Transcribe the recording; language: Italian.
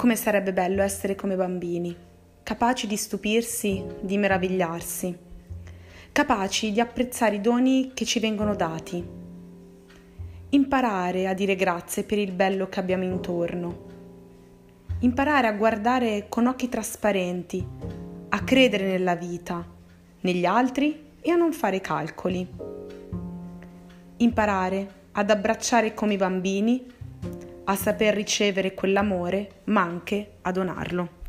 come sarebbe bello essere come bambini, capaci di stupirsi, di meravigliarsi, capaci di apprezzare i doni che ci vengono dati, imparare a dire grazie per il bello che abbiamo intorno, imparare a guardare con occhi trasparenti, a credere nella vita, negli altri e a non fare calcoli. Imparare ad abbracciare come i bambini, a saper ricevere quell'amore, ma anche a donarlo.